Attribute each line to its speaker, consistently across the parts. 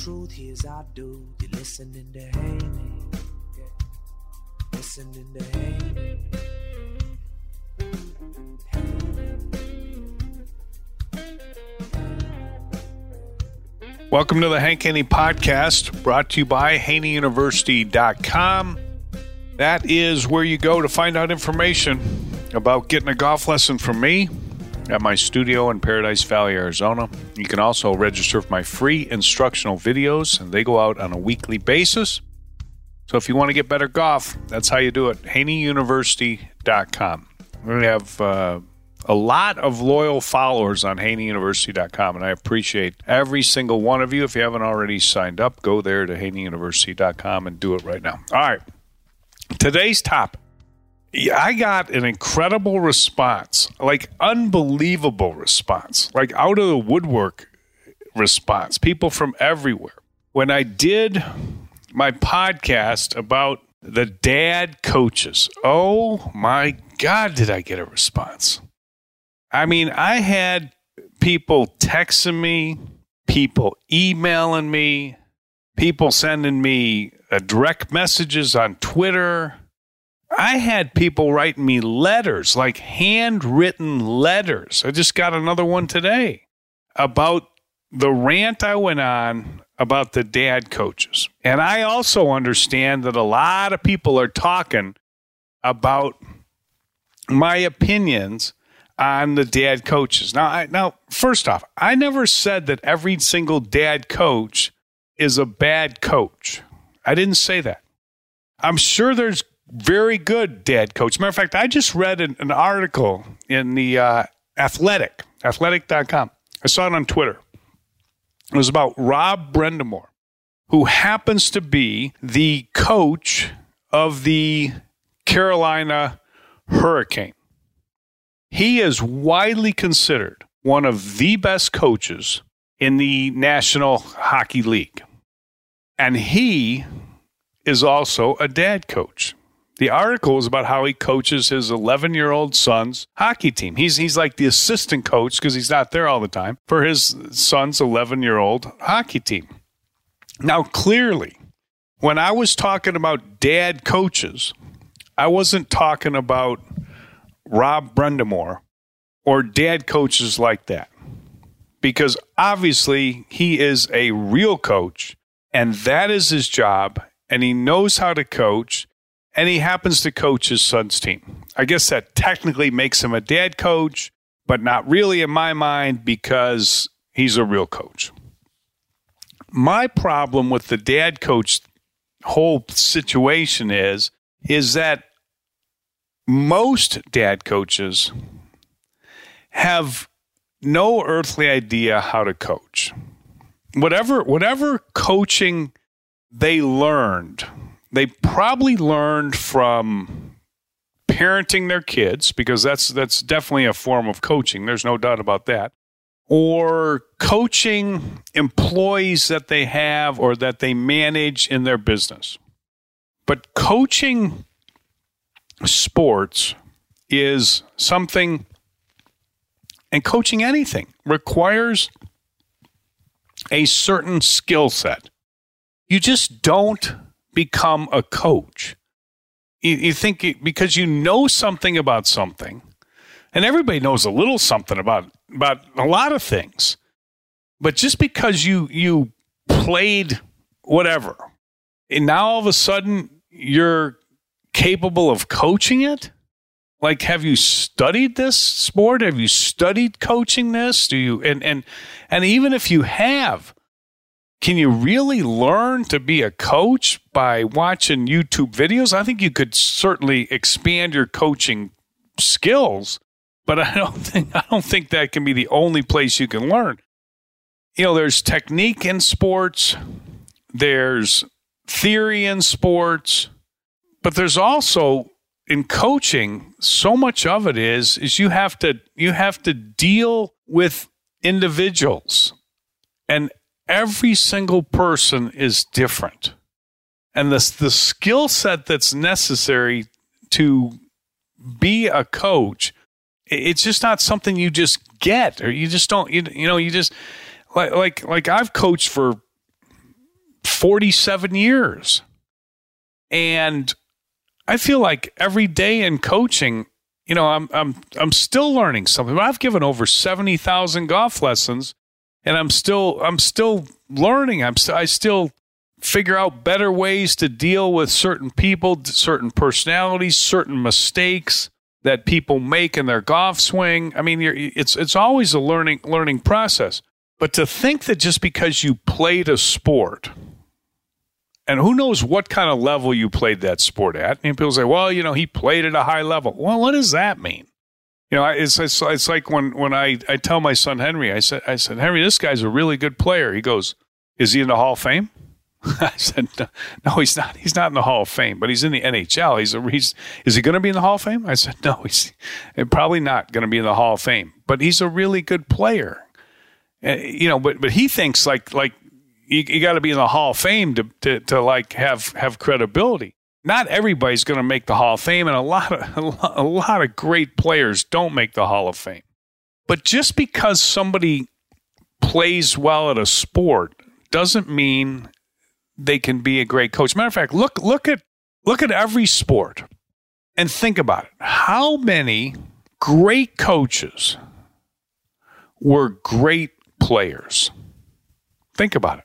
Speaker 1: Truth. Here's our do. You're listening to Haney. Listening to Haney.
Speaker 2: Welcome to the Hank Haney Podcast, brought to you by HaneyUniversity.com. That is where you go to find out information about getting a golf lesson from me at my studio in Paradise Valley, Arizona. You can also register for my free instructional videos, and they go out on a weekly basis. So if you want to get better golf, that's how you do it. HaneyUniversity.com. We have uh, a lot of loyal followers on HaneyUniversity.com, and I appreciate every single one of you. If you haven't already signed up, go there to HaneyUniversity.com and do it right now. All right. Today's topic. I got an incredible response, like unbelievable response, like out of the woodwork response. People from everywhere. When I did my podcast about the dad coaches, oh my God, did I get a response? I mean, I had people texting me, people emailing me, people sending me uh, direct messages on Twitter. I had people writing me letters, like handwritten letters. I just got another one today about the rant I went on about the dad coaches. And I also understand that a lot of people are talking about my opinions on the dad coaches. Now, I, now first off, I never said that every single dad coach is a bad coach. I didn't say that. I'm sure there's very good dad coach. Matter of fact, I just read an, an article in the uh, Athletic, athletic.com. I saw it on Twitter. It was about Rob Brind'Amour, who happens to be the coach of the Carolina Hurricane. He is widely considered one of the best coaches in the National Hockey League. And he is also a dad coach. The article is about how he coaches his 11 year old son's hockey team. He's, he's like the assistant coach because he's not there all the time for his son's 11 year old hockey team. Now, clearly, when I was talking about dad coaches, I wasn't talking about Rob Brind'Amour or dad coaches like that. Because obviously he is a real coach and that is his job and he knows how to coach and he happens to coach his son's team. I guess that technically makes him a dad coach, but not really in my mind because he's a real coach. My problem with the dad coach whole situation is is that most dad coaches have no earthly idea how to coach. Whatever whatever coaching they learned, they probably learned from parenting their kids because that's that's definitely a form of coaching. There's no doubt about that. Or coaching employees that they have or that they manage in their business. But coaching sports is something, and coaching anything requires a certain skill set. You just don't become a coach. You, you think it, because you know something about something, and everybody knows a little something about about a lot of things, but just because you you played whatever, and now all of a sudden you're capable of coaching it. Like, have you studied this sport? Have you studied coaching this? Do you and and and even if you have, can you really learn to be a coach by watching YouTube videos? I think you could certainly expand your coaching skills, but I don't think I don't think that can be the only place you can learn. You know, there's technique in sports, there's theory in sports, but there's also in coaching so much of it is is you have to you have to deal with individuals and every single person is different. And the, the skill set that's necessary to be a coach, it's just not something you just get or you just don't, you, you know, you just like, like, like I've coached for 47 years and I feel like every day in coaching, you know, I'm, I'm, I'm still learning something. I've given over 70,000 golf lessons and I'm still I'm still learning. I'm st- I still figure out better ways to deal with certain people, certain personalities, certain mistakes that people make in their golf swing. I mean, it's it's always a learning learning process. But to think that just because you played a sport, and who knows what kind of level you played that sport at, and people say, "Well, you know, he played at a high level." Well, what does that mean? You know, it's, it's, it's like when, when I, I tell my son Henry, I said, I said, Henry, this guy's a really good player. He goes, Is he in the Hall of Fame? I said, no, no, he's not. He's not in the Hall of Fame, but he's in the NHL. He's a, he's is he going to be in the Hall of Fame? I said, no, he's probably not going to be in the Hall of Fame, but he's a really good player. Uh, you know, but but he thinks like like you, you got to be in the Hall of Fame to, to to like have have credibility not everybody's going to make the Hall of Fame, and a lot of a lot of great players don't make the Hall of Fame. But just because somebody plays well at a sport doesn't mean they can be a great coach. Matter of fact, look look at look at every sport and think about it. How many great coaches were great players? Think about it.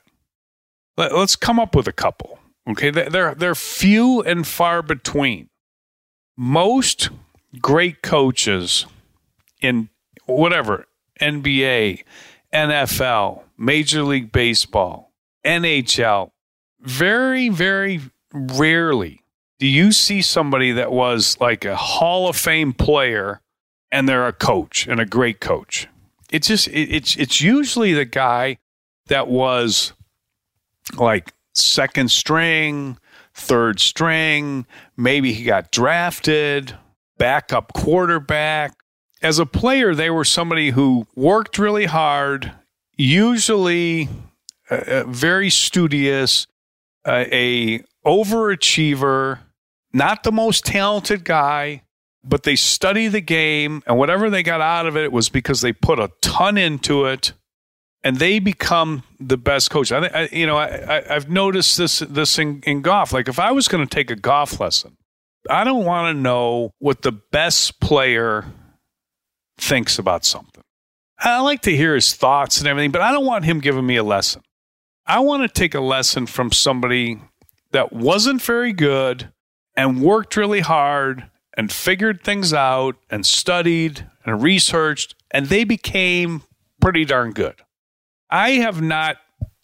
Speaker 2: Let, us come up with a couple. Okay, they're they're few and far between. Most great coaches in whatever NBA, NFL, Major League Baseball, NHL, very very rarely do you see somebody that was like a Hall of Fame player and they're a coach and a great coach. It's just it, it's it's usually the guy that was like second string, third string. Maybe he got drafted, backup quarterback. As a player, they were somebody who worked really hard, usually uh, uh very studious, uh, a overachiever, not the most talented guy, but they study the game, and whatever they got out of it was because they put a ton into it and they become the best coach. I, I you know, I, I, have noticed this this in, in golf. Like if I was going to take a golf lesson, I don't want to know what the best player thinks about something. I like to hear his thoughts and everything, but I don't want him giving me a lesson. I want to take a lesson from somebody that wasn't very good and worked really hard and figured things out and studied and researched, and they became pretty darn good. I have not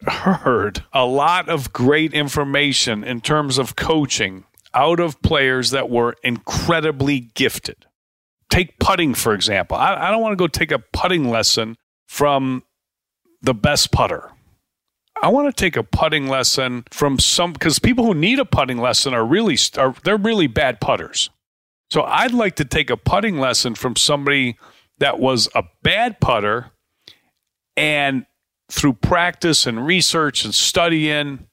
Speaker 2: heard a lot of great information in terms of coaching out of players that were incredibly gifted. Take putting, for example. I, I don't want to go take a putting lesson from the best putter. I want to take a putting lesson from some because people who need a putting lesson are really are they're really bad putters. So I'd like to take a putting lesson from somebody that was a bad putter and through practice and research and studying,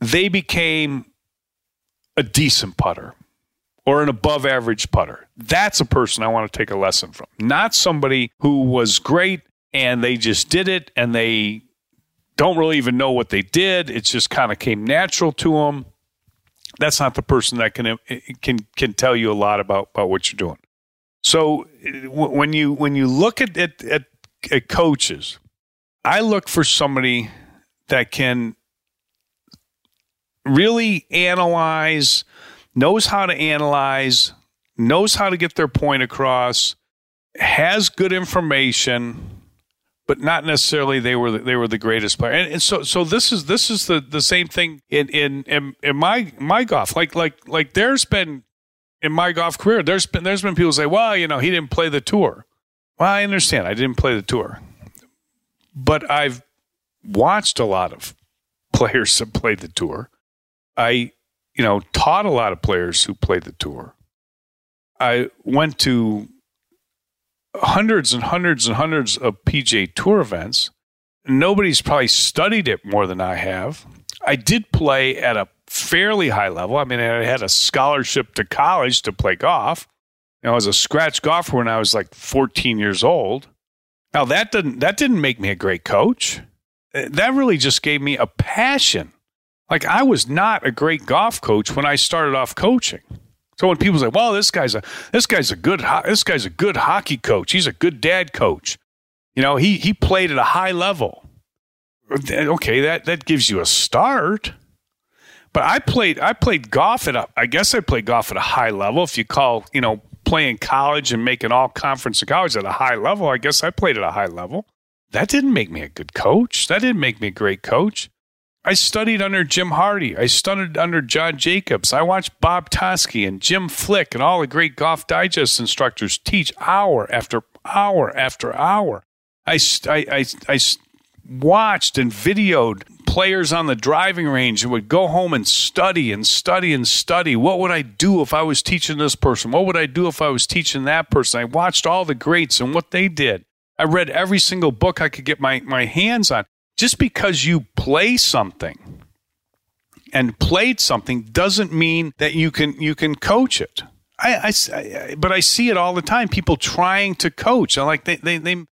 Speaker 2: they became a decent putter or an above average putter. That's a person I want to take a lesson from, not somebody who was great and they just did it and they don't really even know what they did. It just kind of came natural to them. That's not the person that can can can tell you a lot about about what you're doing. So eh, when you when you look at at, at, at coaches, I look for somebody that can really analyze, knows how to analyze, knows how to get their point across, has good information, but not necessarily they were the, they were the greatest player. And, and, so so this is this is the, the same thing in, in in in my my golf. Like like like there's been in my golf career, there's been there's been people say, well, you know, he didn't play the tour. Well, I understand, I didn't play the tour, but I've watched a lot of players that played the tour. I, you know, taught a lot of players who played the tour. I went to hundreds and hundreds and hundreds of PGA Tour events. Nobody's probably studied it more than I have. I did play at a fairly high level. I mean, I had a scholarship to college to play golf. You know, I was a scratch golfer when I was like 14 years old. Now that didn't that didn't make me a great coach. Uh, that really just gave me a passion. Like I was not a great golf coach when I started off coaching. So when people say, "Well, this guy's a this guy's a good this guy's a good hockey coach. He's a good dad coach." You know, he he played at a high level. Okay, that that gives you a start. But I played I played golf at a I guess I played golf at a high level. If you call you know playing college and making all conference of college at a high level, I guess I played at a high level. That didn't make me a good coach. That didn't make me a great coach. I studied under Jim Hardy. I studied under John Jacobs. I watched Bob Toski and Jim Flick and all the great Golf Digest instructors teach hour after hour after hour. I, I, I, I watched and videoed players on the driving range and would go home and study and study and study. What would I do if I was teaching this person? What would I do if I was teaching that person? I watched all the greats and what they did. I read every single book I could get my, my hands on just because you play something and played something doesn't mean that you can you can coach it. I, I, but I see it all the time. People trying to coach, I like they, they they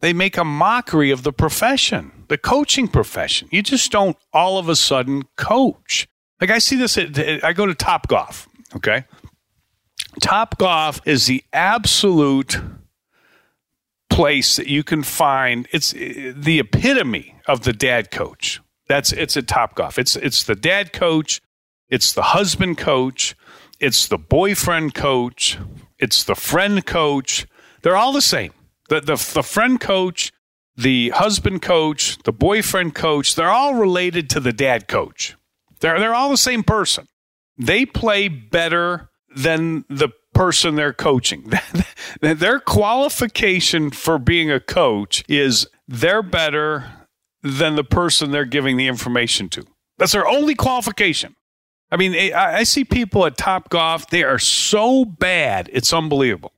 Speaker 2: they make a mockery of the profession, the coaching profession. You just don't all of a sudden coach. Like I see this. At, I go to Top Golf. Okay, Top Golf is the absolute place that you can find. It's eh, the epitome of the dad coach. That's it's a Top Golf. It's it's the dad coach, it's the husband coach, it's the boyfriend coach, it's the friend coach. They're all the same. The the, the friend coach, the husband coach, the boyfriend coach, they're all related to the dad coach. They're they're all the same person. They play better than the person they're coaching. Their qualification for being a coach is they're better than the person they're giving the information to. That's their only qualification. I mean, I see people at Top Golf, they are so bad, it's unbelievable.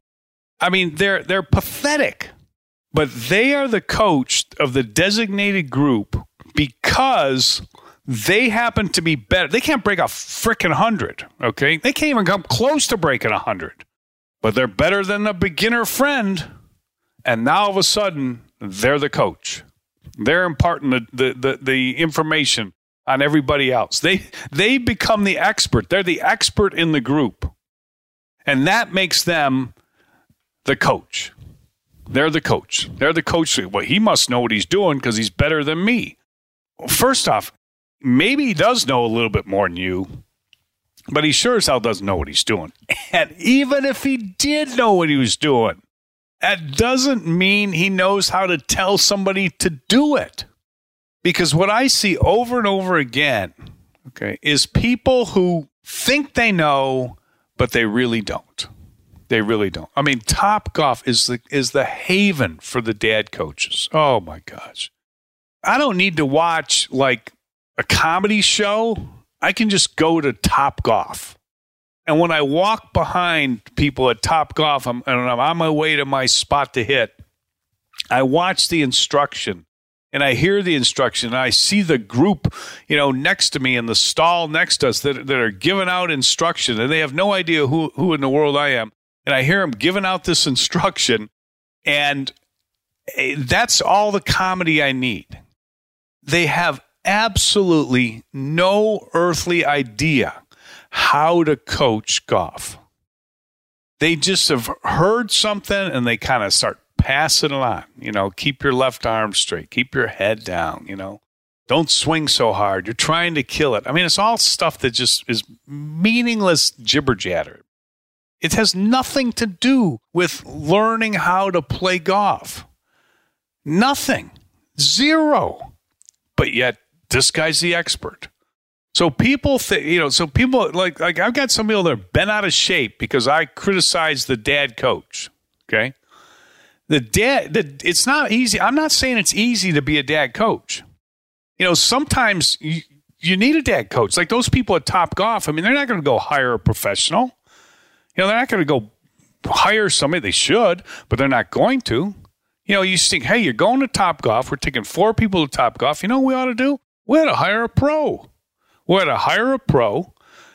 Speaker 2: I mean, they're they're pathetic. But they are the coach of the designated group because they happen to be better. They can't break a freaking 100, okay? They can't even come close to breaking a 100. But they're better than the beginner friend. And now all of a sudden, they're the coach. They're imparting the, the, the, the information on everybody else. They they become the expert. They're the expert in the group. And that makes them the coach. They're the coach. They're the coach. Well, he must know what he's doing because he's better than me. Well, first off, maybe he does know a little bit more than you, but he sure as hell doesn't know what he's doing. And even if he did know what he was doing, that doesn't mean he knows how to tell somebody to do it. Because what I see over and over again, okay, is people who think they know, but they really don't. They really don't. I mean, Top Golf is the is the haven for the dad coaches. Oh my gosh. I don't need to watch like a comedy show. I can just go to Top Golf and when I walk behind people at Top Golf, I'm, I'm on my way to my spot to hit, I watch the instruction and I hear the instruction and I see the group, you know, next to me in the stall next to us that, that are giving out instruction and they have no idea who, who in the world I am. And I hear him giving out this instruction and eh, that's all the comedy I need. They have absolutely no earthly idea how to coach golf. They just have heard something and they kind of start passing it on. You know, keep your left arm straight, keep your head down, you know. Don't swing so hard. You're trying to kill it. I mean, it's all stuff that just is meaningless jibber jatter. It has nothing to do with learning how to play golf. Nothing. Zero. But yet, this guy's the expert. So people think, you know, so people like, like I've got some people that are bent out of shape because I criticize the dad coach. Okay. The dad, the, it's not easy. I'm not saying it's easy to be a dad coach. You know, sometimes you, you need a dad coach. Like those people at Top Golf, I mean, they're not going to go hire a professional. You know, they're not going to go hire somebody. They should, but they're not going to. You know, you think, hey, you're going to Top Golf. We're taking four people to Top Golf. You know what we ought to do? We ought to hire a pro. We ought to hire a pro.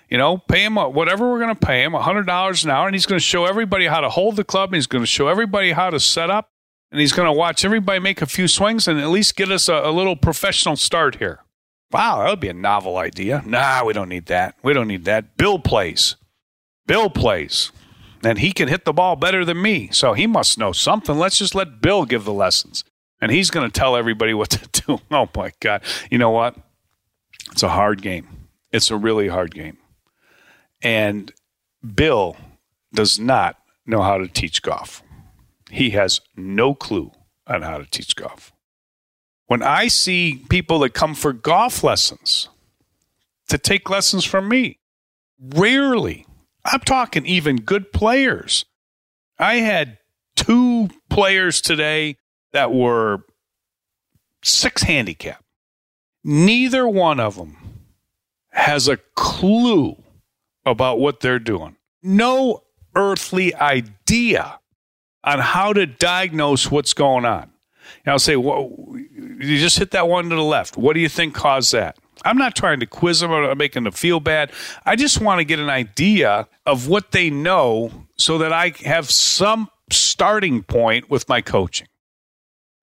Speaker 2: You know, pay him whatever we're going to pay him, hundred dollars an hour, and he's going to show everybody how to hold the club. And he's going to show everybody how to set up, and he's going to watch everybody make a few swings and at least get us a, a little professional start here. Wow, that would be a novel idea. Nah, we don't need that. We don't need that. Bill plays. Bill plays. And he can hit the ball better than me. So he must know something. Let's just let Bill give the lessons. And he's going to tell everybody what to do. Oh my God. You know what? It's a hard game. It's a really hard game. And Bill does not know how to teach golf. He has no clue on how to teach golf. When I see people that come for golf lessons to take lessons from me, rarely I'm talking even good players. I had two players today that were six handicap. Neither one of them has a clue about what they're doing. No earthly idea on how to diagnose what's going on. And I'll say, well, you just hit that one to the left. What do you think caused that? I'm not trying to quiz them or making them feel bad. I just want to get an idea of what they know so that I have some starting point with my coaching.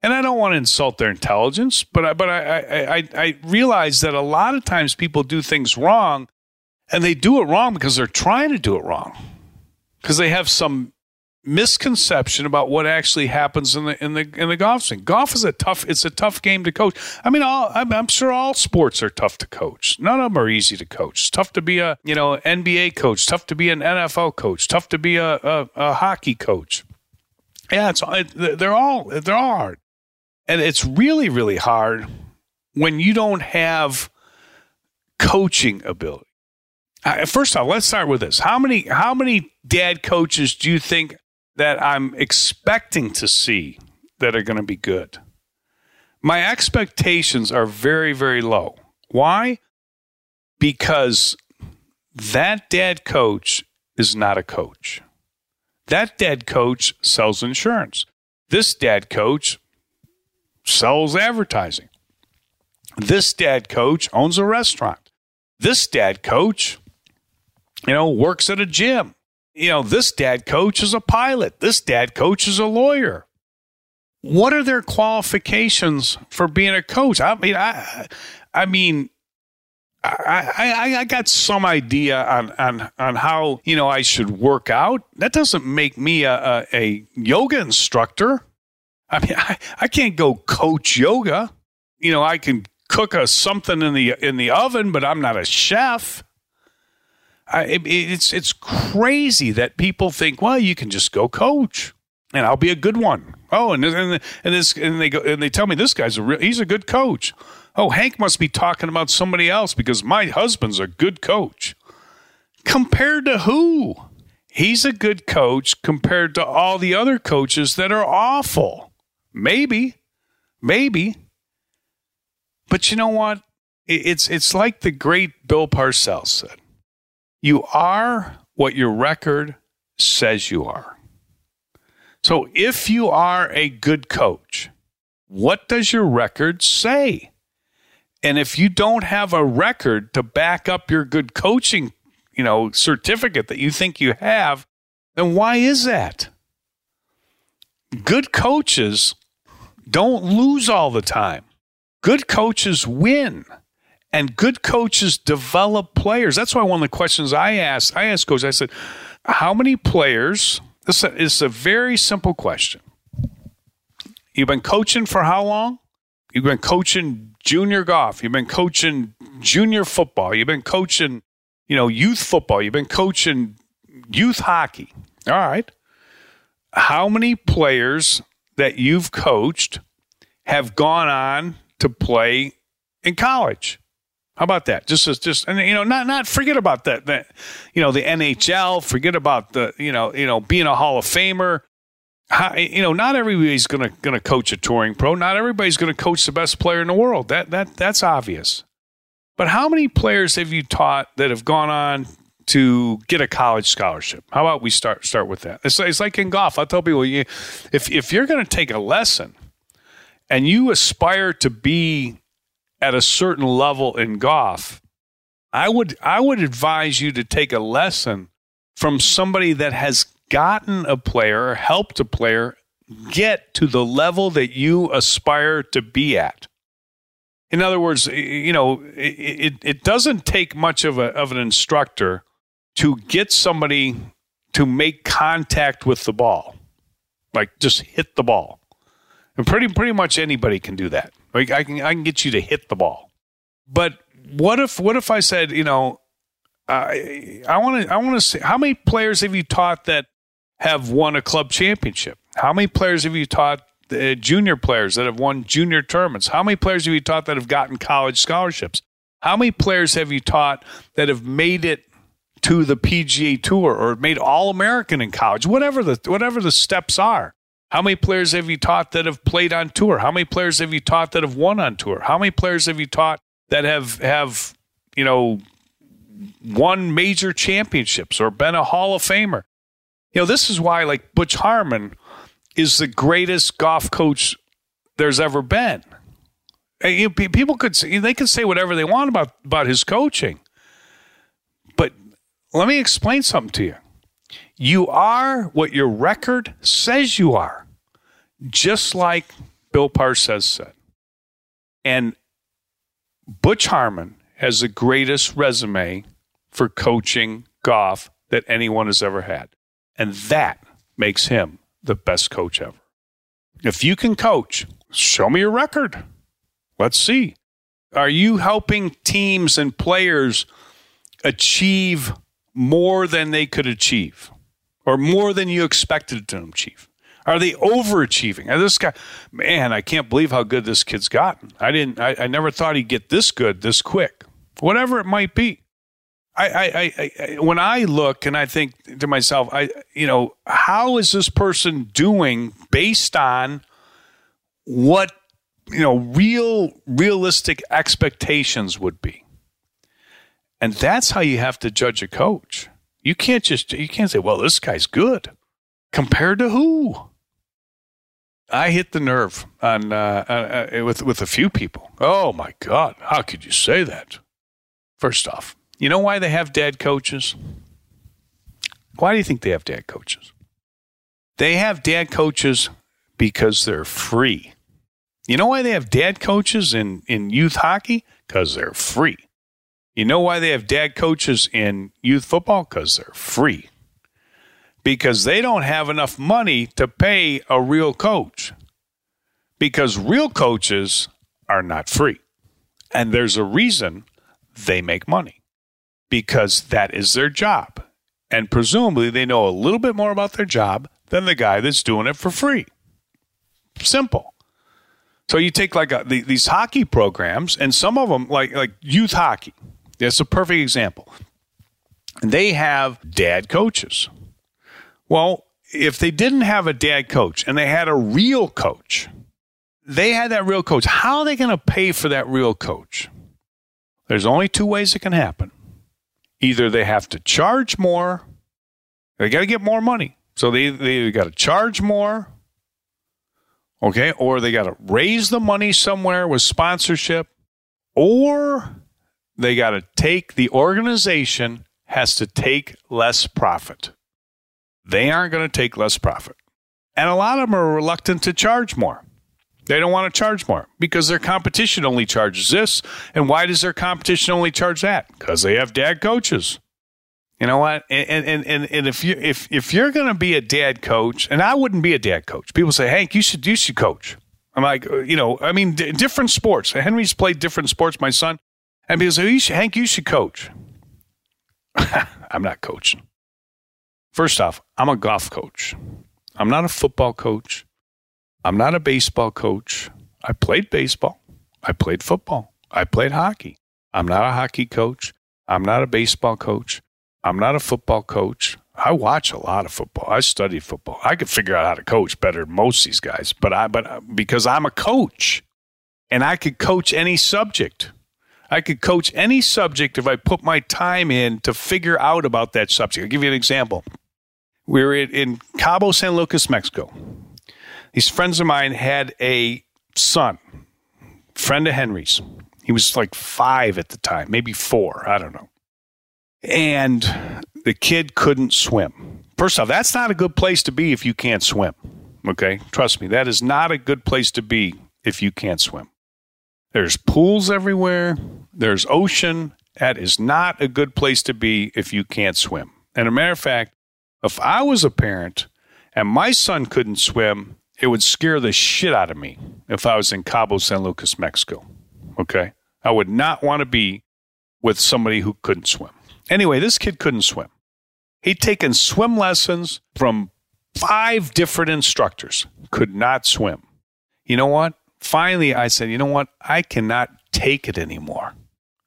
Speaker 2: And I don't want to insult their intelligence, but I, but I, I, I, I realize that a lot of times people do things wrong, and they do it wrong because they're trying to do it wrong, because they have some misconception about what actually happens in the in the in the golf swing. Golf is a tough it's a tough game to coach. I mean, all, I'm, I'm, sure all sports are tough to coach. None of them are easy to coach. It's tough to be a you know NBA coach. Tough to be an NFL coach. Tough to be a a, a hockey coach. Yeah, it's it, they're all they're all hard, and it's really really hard when you don't have coaching ability. First off, let's start with this. How many how many dad coaches do you think that I'm expecting to see that are going to be good. My expectations are very, very low. Why? Because that dad coach is not a coach. That dad coach sells insurance. This dad coach sells advertising. This dad coach owns a restaurant. This dad coach, you know, works at a gym you know, this dad coach is a pilot, this dad coach is a lawyer. What are their qualifications for being a coach? I mean, I, I mean, I, I, I got some idea on, on, on how, you know, I should work out. That doesn't make me a, a, a yoga instructor. I mean, I, I can't go coach yoga. You know, I can cook a something in the in the oven, but I'm not a chef. I, it, it's it's crazy that people think, well, you can just go coach, and I'll be a good one. Oh, and and, and this and they go and they tell me this guy's a real, he's a good coach. Oh, Hank must be talking about somebody else because my husband's a good coach. Compared to who? He's a good coach compared to all the other coaches that are awful. Maybe, maybe. But you know what? It's it's like the great Bill Parcells said. You are what your record says you are. So if you are a good coach, what does your record say? And if you don't have a record to back up your good coaching, you know, certificate that you think you have, then why is that? Good coaches don't lose all the time. Good coaches win and good coaches develop players. That's why one of the questions I asked, I asked coach, I said, how many players? This is a very simple question. You've been coaching for how long? You've been coaching junior golf. You've been coaching junior football. You've been coaching, you know, youth football. You've been coaching youth hockey. All right. How many players that you've coached have gone on to play in college? How about that? Just as just and you know, not not forget about that that you know the NHL. Forget about the you know you know being a Hall of Famer. How, you know, not everybody's gonna gonna coach a touring pro. Not everybody's gonna coach the best player in the world. That that that's obvious. But how many players have you taught that have gone on to get a college scholarship? How about we start start with that? It's, it's like in golf. I tell people, you, if if you're going to take a lesson and you aspire to be at a certain level in golf, I would I would advise you to take a lesson from somebody that has gotten a player helped a player get to the level that you aspire to be at. In other words, you know, it, it doesn't take much of, a, of an instructor to get somebody to make contact with the ball, like just hit the ball. And pretty pretty much anybody can do that. Like I can I can get you to hit the ball. But what if what if I said, you know, I I want to I want to see how many players have you taught that have won a club championship? How many players have you taught uh, junior players that have won junior tournaments? How many players have you taught that have gotten college scholarships? How many players have you taught that have made it to the PGA Tour or made All American in college? Whatever the whatever the steps are. How many players have you taught that have played on tour? How many players have you taught that have won on tour? How many players have you taught that have have you know won major championships or been a Hall of Famer? You know, this is why like Butch Harmon is the greatest golf coach there's ever been. People could say, they can say whatever they want about about his coaching, but let me explain something to you. You are what your record says you are, just like Bill Parcells said. And Butch Harmon has the greatest resume for coaching golf that anyone has ever had. And that makes him the best coach ever. If you can coach, show me your record. Let's see. Are you helping teams and players achieve more than they could achieve? Or more than you expected to them, Chief? Are they overachieving? Now, this guy, man, I can't believe how good this kid's gotten. I didn't. I, I never thought he'd get this good this quick. Whatever it might be. I, I, I, when I look and I think to myself, I, you know, how is this person doing based on what you know real realistic expectations would be, and that's how you have to judge a coach. You can't just you can't say, "Well, this guy's good." Compared to who? I hit the nerve on uh, uh, uh, with with a few people. Oh my God! How could you say that? First off, you know why they have dad coaches? Why do you think they have dad coaches? They have dad coaches because they're free. You know why they have dad coaches in, in youth hockey? Because they're free. You know why they have dad coaches in youth football? Because they're free. Because they don't have enough money to pay a real coach. Because real coaches are not free. And there's a reason they make money. Because that is their job. And presumably they know a little bit more about their job than the guy that's doing it for free. Simple. So you take like a, the, these hockey programs, and some of them, like like youth hockey, that's a perfect example. They have dad coaches. Well, if they didn't have a dad coach and they had a real coach, they had that real coach. How are they going to pay for that real coach? There's only two ways it can happen. Either they have to charge more, they got to get more money. So they, they got to charge more, okay, or they got to raise the money somewhere with sponsorship, or they got to take the organization has to take less profit. They aren't going to take less profit. And a lot of them are reluctant to charge more. They don't want to charge more because their competition only charges this. And why does their competition only charge that? Because they have dad coaches. You know what? And and and, and if you if if you're going to be a dad coach, and I wouldn't be a dad coach. People say, Hank, you should you should coach. I'm like, uh, you know, I mean, d- different sports. Henry's played different sports. My son, and say, Hank, you should coach. I'm not coaching. First off, I'm a golf coach. I'm not a football coach. I'm not a baseball coach. I played baseball. I played football. I played hockey. I'm not a hockey coach. I'm not a baseball coach. I'm not a football coach. I watch a lot of football. I study football. I could figure out how to coach better than most of these guys, but I but uh, because I'm a coach and I could coach any subject. I could coach any subject if I put my time in to figure out about that subject. I'll give you an example. We were in Cabo San Lucas, Mexico. These friends of mine had a son, friend of Henry's. He was like five at the time, maybe four. I don't know. And the kid couldn't swim. First off, that's not a good place to be if you can't swim. Okay. Trust me, that is not a good place to be if you can't swim. There's pools everywhere, there's ocean. That is not a good place to be if you can't swim. And a matter of fact, if I was a parent and my son couldn't swim, it would scare the shit out of me if I was in Cabo San Lucas, Mexico. Okay. I would not want to be with somebody who couldn't swim. Anyway, this kid couldn't swim. He'd taken swim lessons from five different instructors, could not swim. You know what? Finally, I said, you know what? I cannot take it anymore.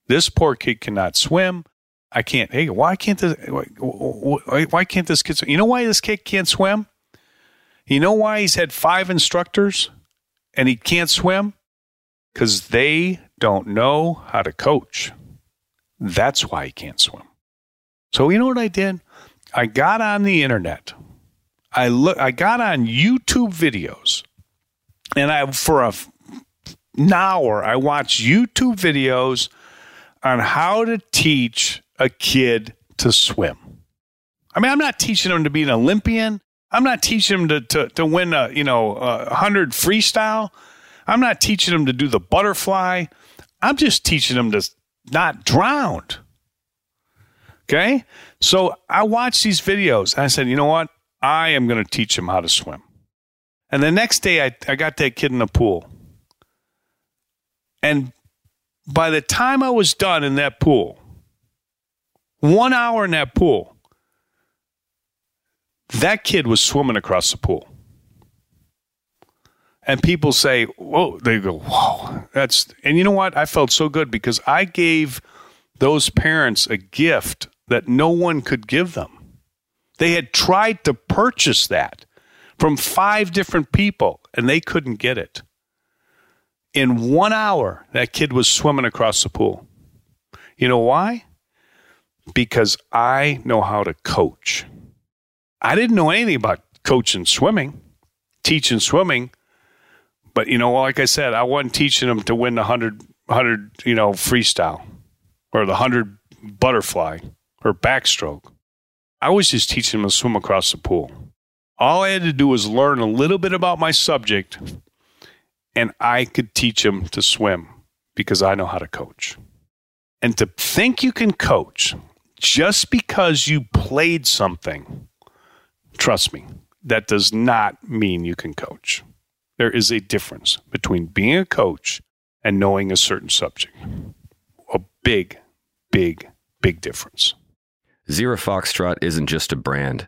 Speaker 2: This poor kid cannot swim. I can't. Hey, why can't this? Why, why can't this kid? Swim? You know why this kid can't swim? You know why he's had five instructors and he can't swim? Because they don't know how to coach. That's why he can't swim. So you know what I did? I got on the internet. I look. I got on YouTube videos, and I for a an hour I watched YouTube videos on how to teach a kid to swim. I mean, I'm not teaching them to be an Olympian. I'm not teaching them to, to, to win a, you know, a hundred freestyle. I'm not teaching them to do the butterfly. I'm just teaching them to not drown. Okay. So I watched these videos I said, you know what? I am going to teach them how to swim. And the next day I, I got that kid in the pool. And by the time I was done in that pool, one hour in that pool, that kid was swimming across the pool. And people say, whoa, they go, whoa, that's, and you know what? I felt so good because I gave those parents a gift that no one could give them. They had tried to purchase that from five different people and they couldn't get it. In one hour, that kid was swimming across the pool. You know why? Because I know how to coach. I didn't know anything about coaching swimming, teaching swimming. But, you know, like I said, I wasn't teaching them to win the 100, 100 you know, freestyle or the 100 butterfly or backstroke. I was just teaching them to swim across the pool. All I had to do was learn a little bit about my subject, and I could teach them to swim because I know how to coach. And to think you can coach just because you played something, trust me, that does not mean you can coach. There is a difference between being a coach and knowing a certain subject. A big, big, big difference.
Speaker 3: Zero Foxtrot isn't just a brand,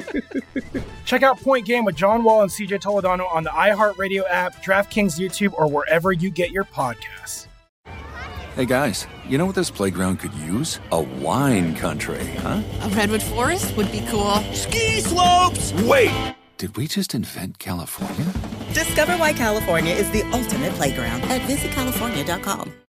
Speaker 4: Check out Point Game with John Wall and CJ Toledano on the iHeartRadio app, DraftKings YouTube, or wherever you get your podcasts.
Speaker 5: Hey guys, you know what this playground could use? A wine country, huh?
Speaker 6: A redwood forest would be cool.
Speaker 5: Ski slopes! Wait! Did we just invent California?
Speaker 7: Discover why California is the ultimate playground at visitcalifornia.com.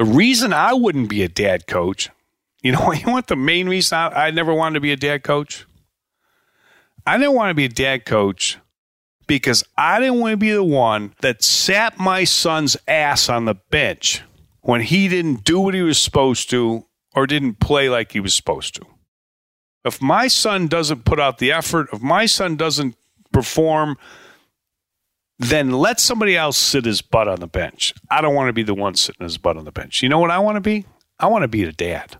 Speaker 2: The reason I wouldn't be a dad coach, you know, you want the main reason I, I never wanted to be a dad coach? I didn't want to be a dad coach because I didn't want to be the one that sat my son's ass on the bench when he didn't do what he was supposed to or didn't play like he was supposed to. If my son doesn't put out the effort, if my son doesn't perform, then let somebody else sit his butt on the bench. I don't want to be the one sitting his butt on the bench. You know what I want to be? I want to be a dad.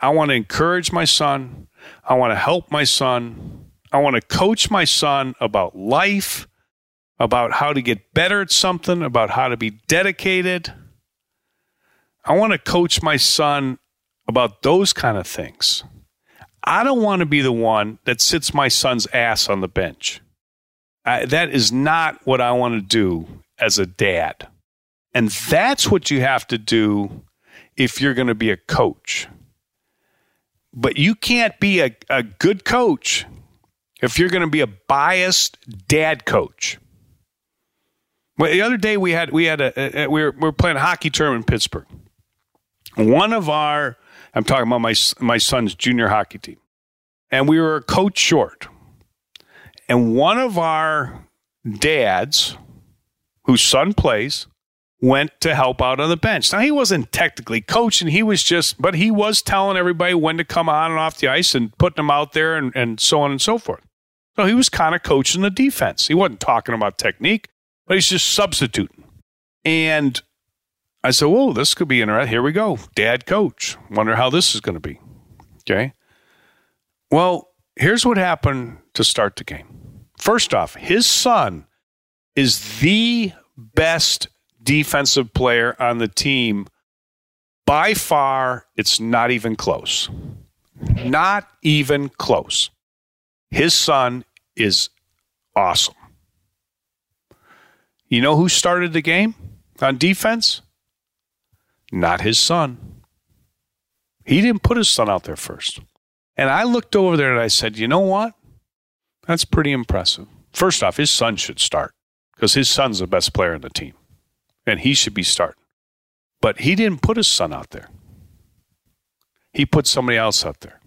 Speaker 2: I want to encourage my son. I want to help my son. I want to coach my son about life, about how to get better at something, about how to be dedicated. I want to coach my son about those kind of things. I don't want to be the one that sits my son's ass on the bench. I, that is not what I want to do as a dad. And that's what you have to do if you're going to be a coach. But you can't be a, a good coach if you're going to be a biased dad coach. Well, the other day we had we had a, a we, were, we were playing a hockey tournament in Pittsburgh. One of our I'm talking about my my son's junior hockey team, and we were a coach short. And one of our dads, whose son plays, went to help out on the bench. Now, he wasn't technically coaching, he was just, but he was telling everybody when to come on and off the ice and putting them out there and, and so on and so forth. So he was kind of coaching the defense. He wasn't talking about technique, but he's just substituting. And I said, Whoa, this could be interesting. Here we go. Dad coach. Wonder how this is going to be. Okay. Well, here's what happened to start the game. First off, his son is the best defensive player on the team. By far, it's not even close. Not even close. His son is awesome. You know who started the game on defense? Not his son. He didn't put his son out there first. And I looked over there and I said, you know what? That's pretty impressive. First off, his son should start because his son's the best player in the team and he should be starting. But he didn't put his son out there, he put somebody else out there.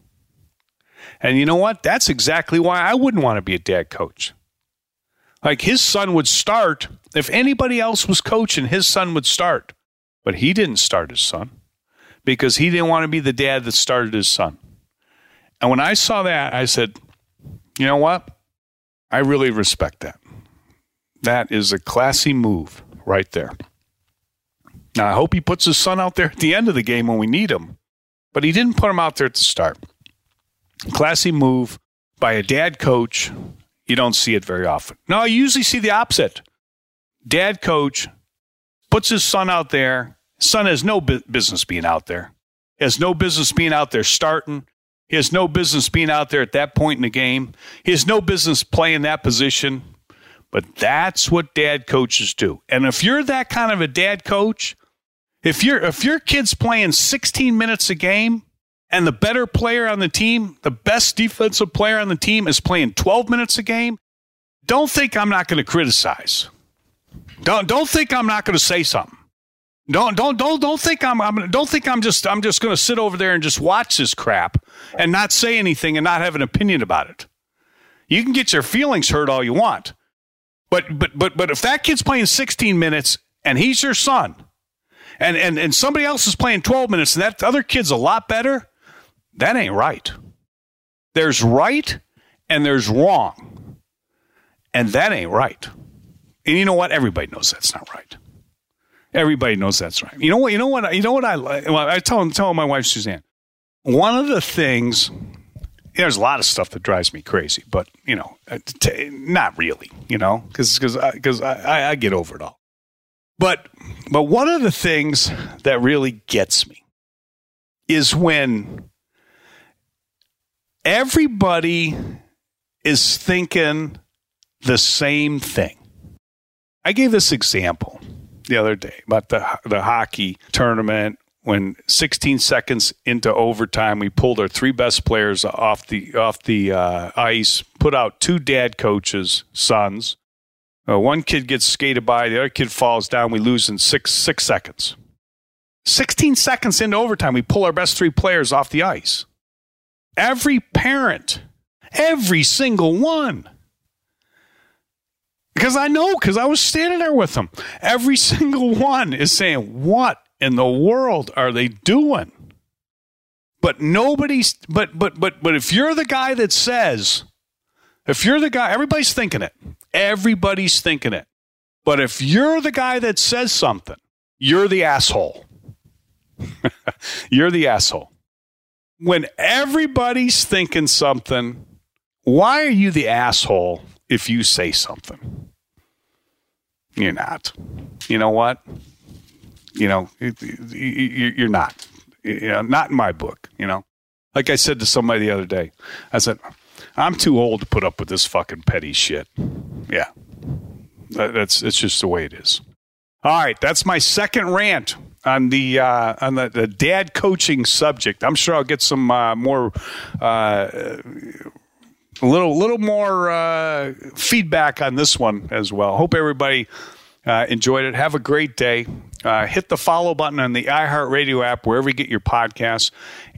Speaker 2: And you know what? That's exactly why I wouldn't want to be a dad coach. Like his son would start. If anybody else was coaching, his son would start. But he didn't start his son because he didn't want to be the dad that started his son. And when I saw that, I said, you know what? I really respect that. That is a classy move right there. Now, I hope he puts his son out there at the end of the game when we need him, but he didn't put him out there at the start. Classy move by a dad coach. You don't see it very often. No, you usually see the opposite. Dad coach puts his son out there. Son has no bu- business being out there. Has no business being out there starting. He has no business being out there at that point in the game. He has no business playing that position. But that's what dad coaches do. And if you're that kind of a dad coach, if your if your kid's playing 16 minutes a game and the better player on the team, the best defensive player on the team is playing 12 minutes a game, don't think I'm not going to criticize. Don't don't think I'm not going to say something. Don't don't don't don't think I'm, I'm don't think I'm just I'm just going to sit over there and just watch this crap and not say anything and not have an opinion about it. You can get your feelings hurt all you want. But but but but if that kid's playing 16 minutes and he's your son, and and and somebody else is playing 12 minutes and that other kid's a lot better, that ain't right. There's right and there's wrong. And that ain't right. And you know what? Everybody knows that's not right. Everybody knows that's right. You know what? You know what? You know what I like? Well, I tell tell my wife Suzanne. One of the things there's a lot of stuff that drives me crazy, but you know, uh, t- not really, you know, because because because I, I, I get over it all. But but one of the things that really gets me is when everybody is thinking the same thing. I gave this example the other day about the the hockey tournament when 16 seconds into overtime we pulled our three best players off the off the uh, ice put out two dad coaches sons. Uh, one kid gets skated by the other kid falls down we lose in six six seconds. 16 seconds into overtime we pull our best three players off the ice. Every parent every single one because I know, because I was standing there with them. Every single one is saying, What in the world are they doing? But nobody's, but, but, but, but if you're the guy that says, if you're the guy, everybody's thinking it. Everybody's thinking it. But if you're the guy that says something, you're the asshole. you're the asshole. When everybody's thinking something, why are you the asshole if you say something. You're not. You know what? You know, you're not. You know, not in my book. You know, like I said to somebody the other day, I said, I'm too old to put up with this fucking petty shit. Yeah, that's it's just the way it is. All right, that's my second rant on the uh, on the, the dad coaching subject. I'm sure I'll get some uh, more uh, a little little more uh, feedback on this one as well. Hope everybody uh, enjoyed it. Have a great day. Uh, hit the follow button on the iHeartRadio app wherever you get your podcasts,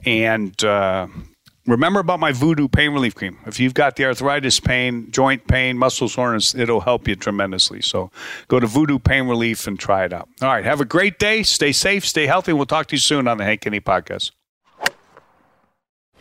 Speaker 2: and uh, remember about my Voodoo pain relief cream. If you've got the arthritis pain, joint pain, muscle soreness, it'll help you tremendously. So go to Voodoo Pain Relief and try it out. All right. Have a great day. Stay safe. Stay healthy. We'll talk to you soon on the Hank Haney podcast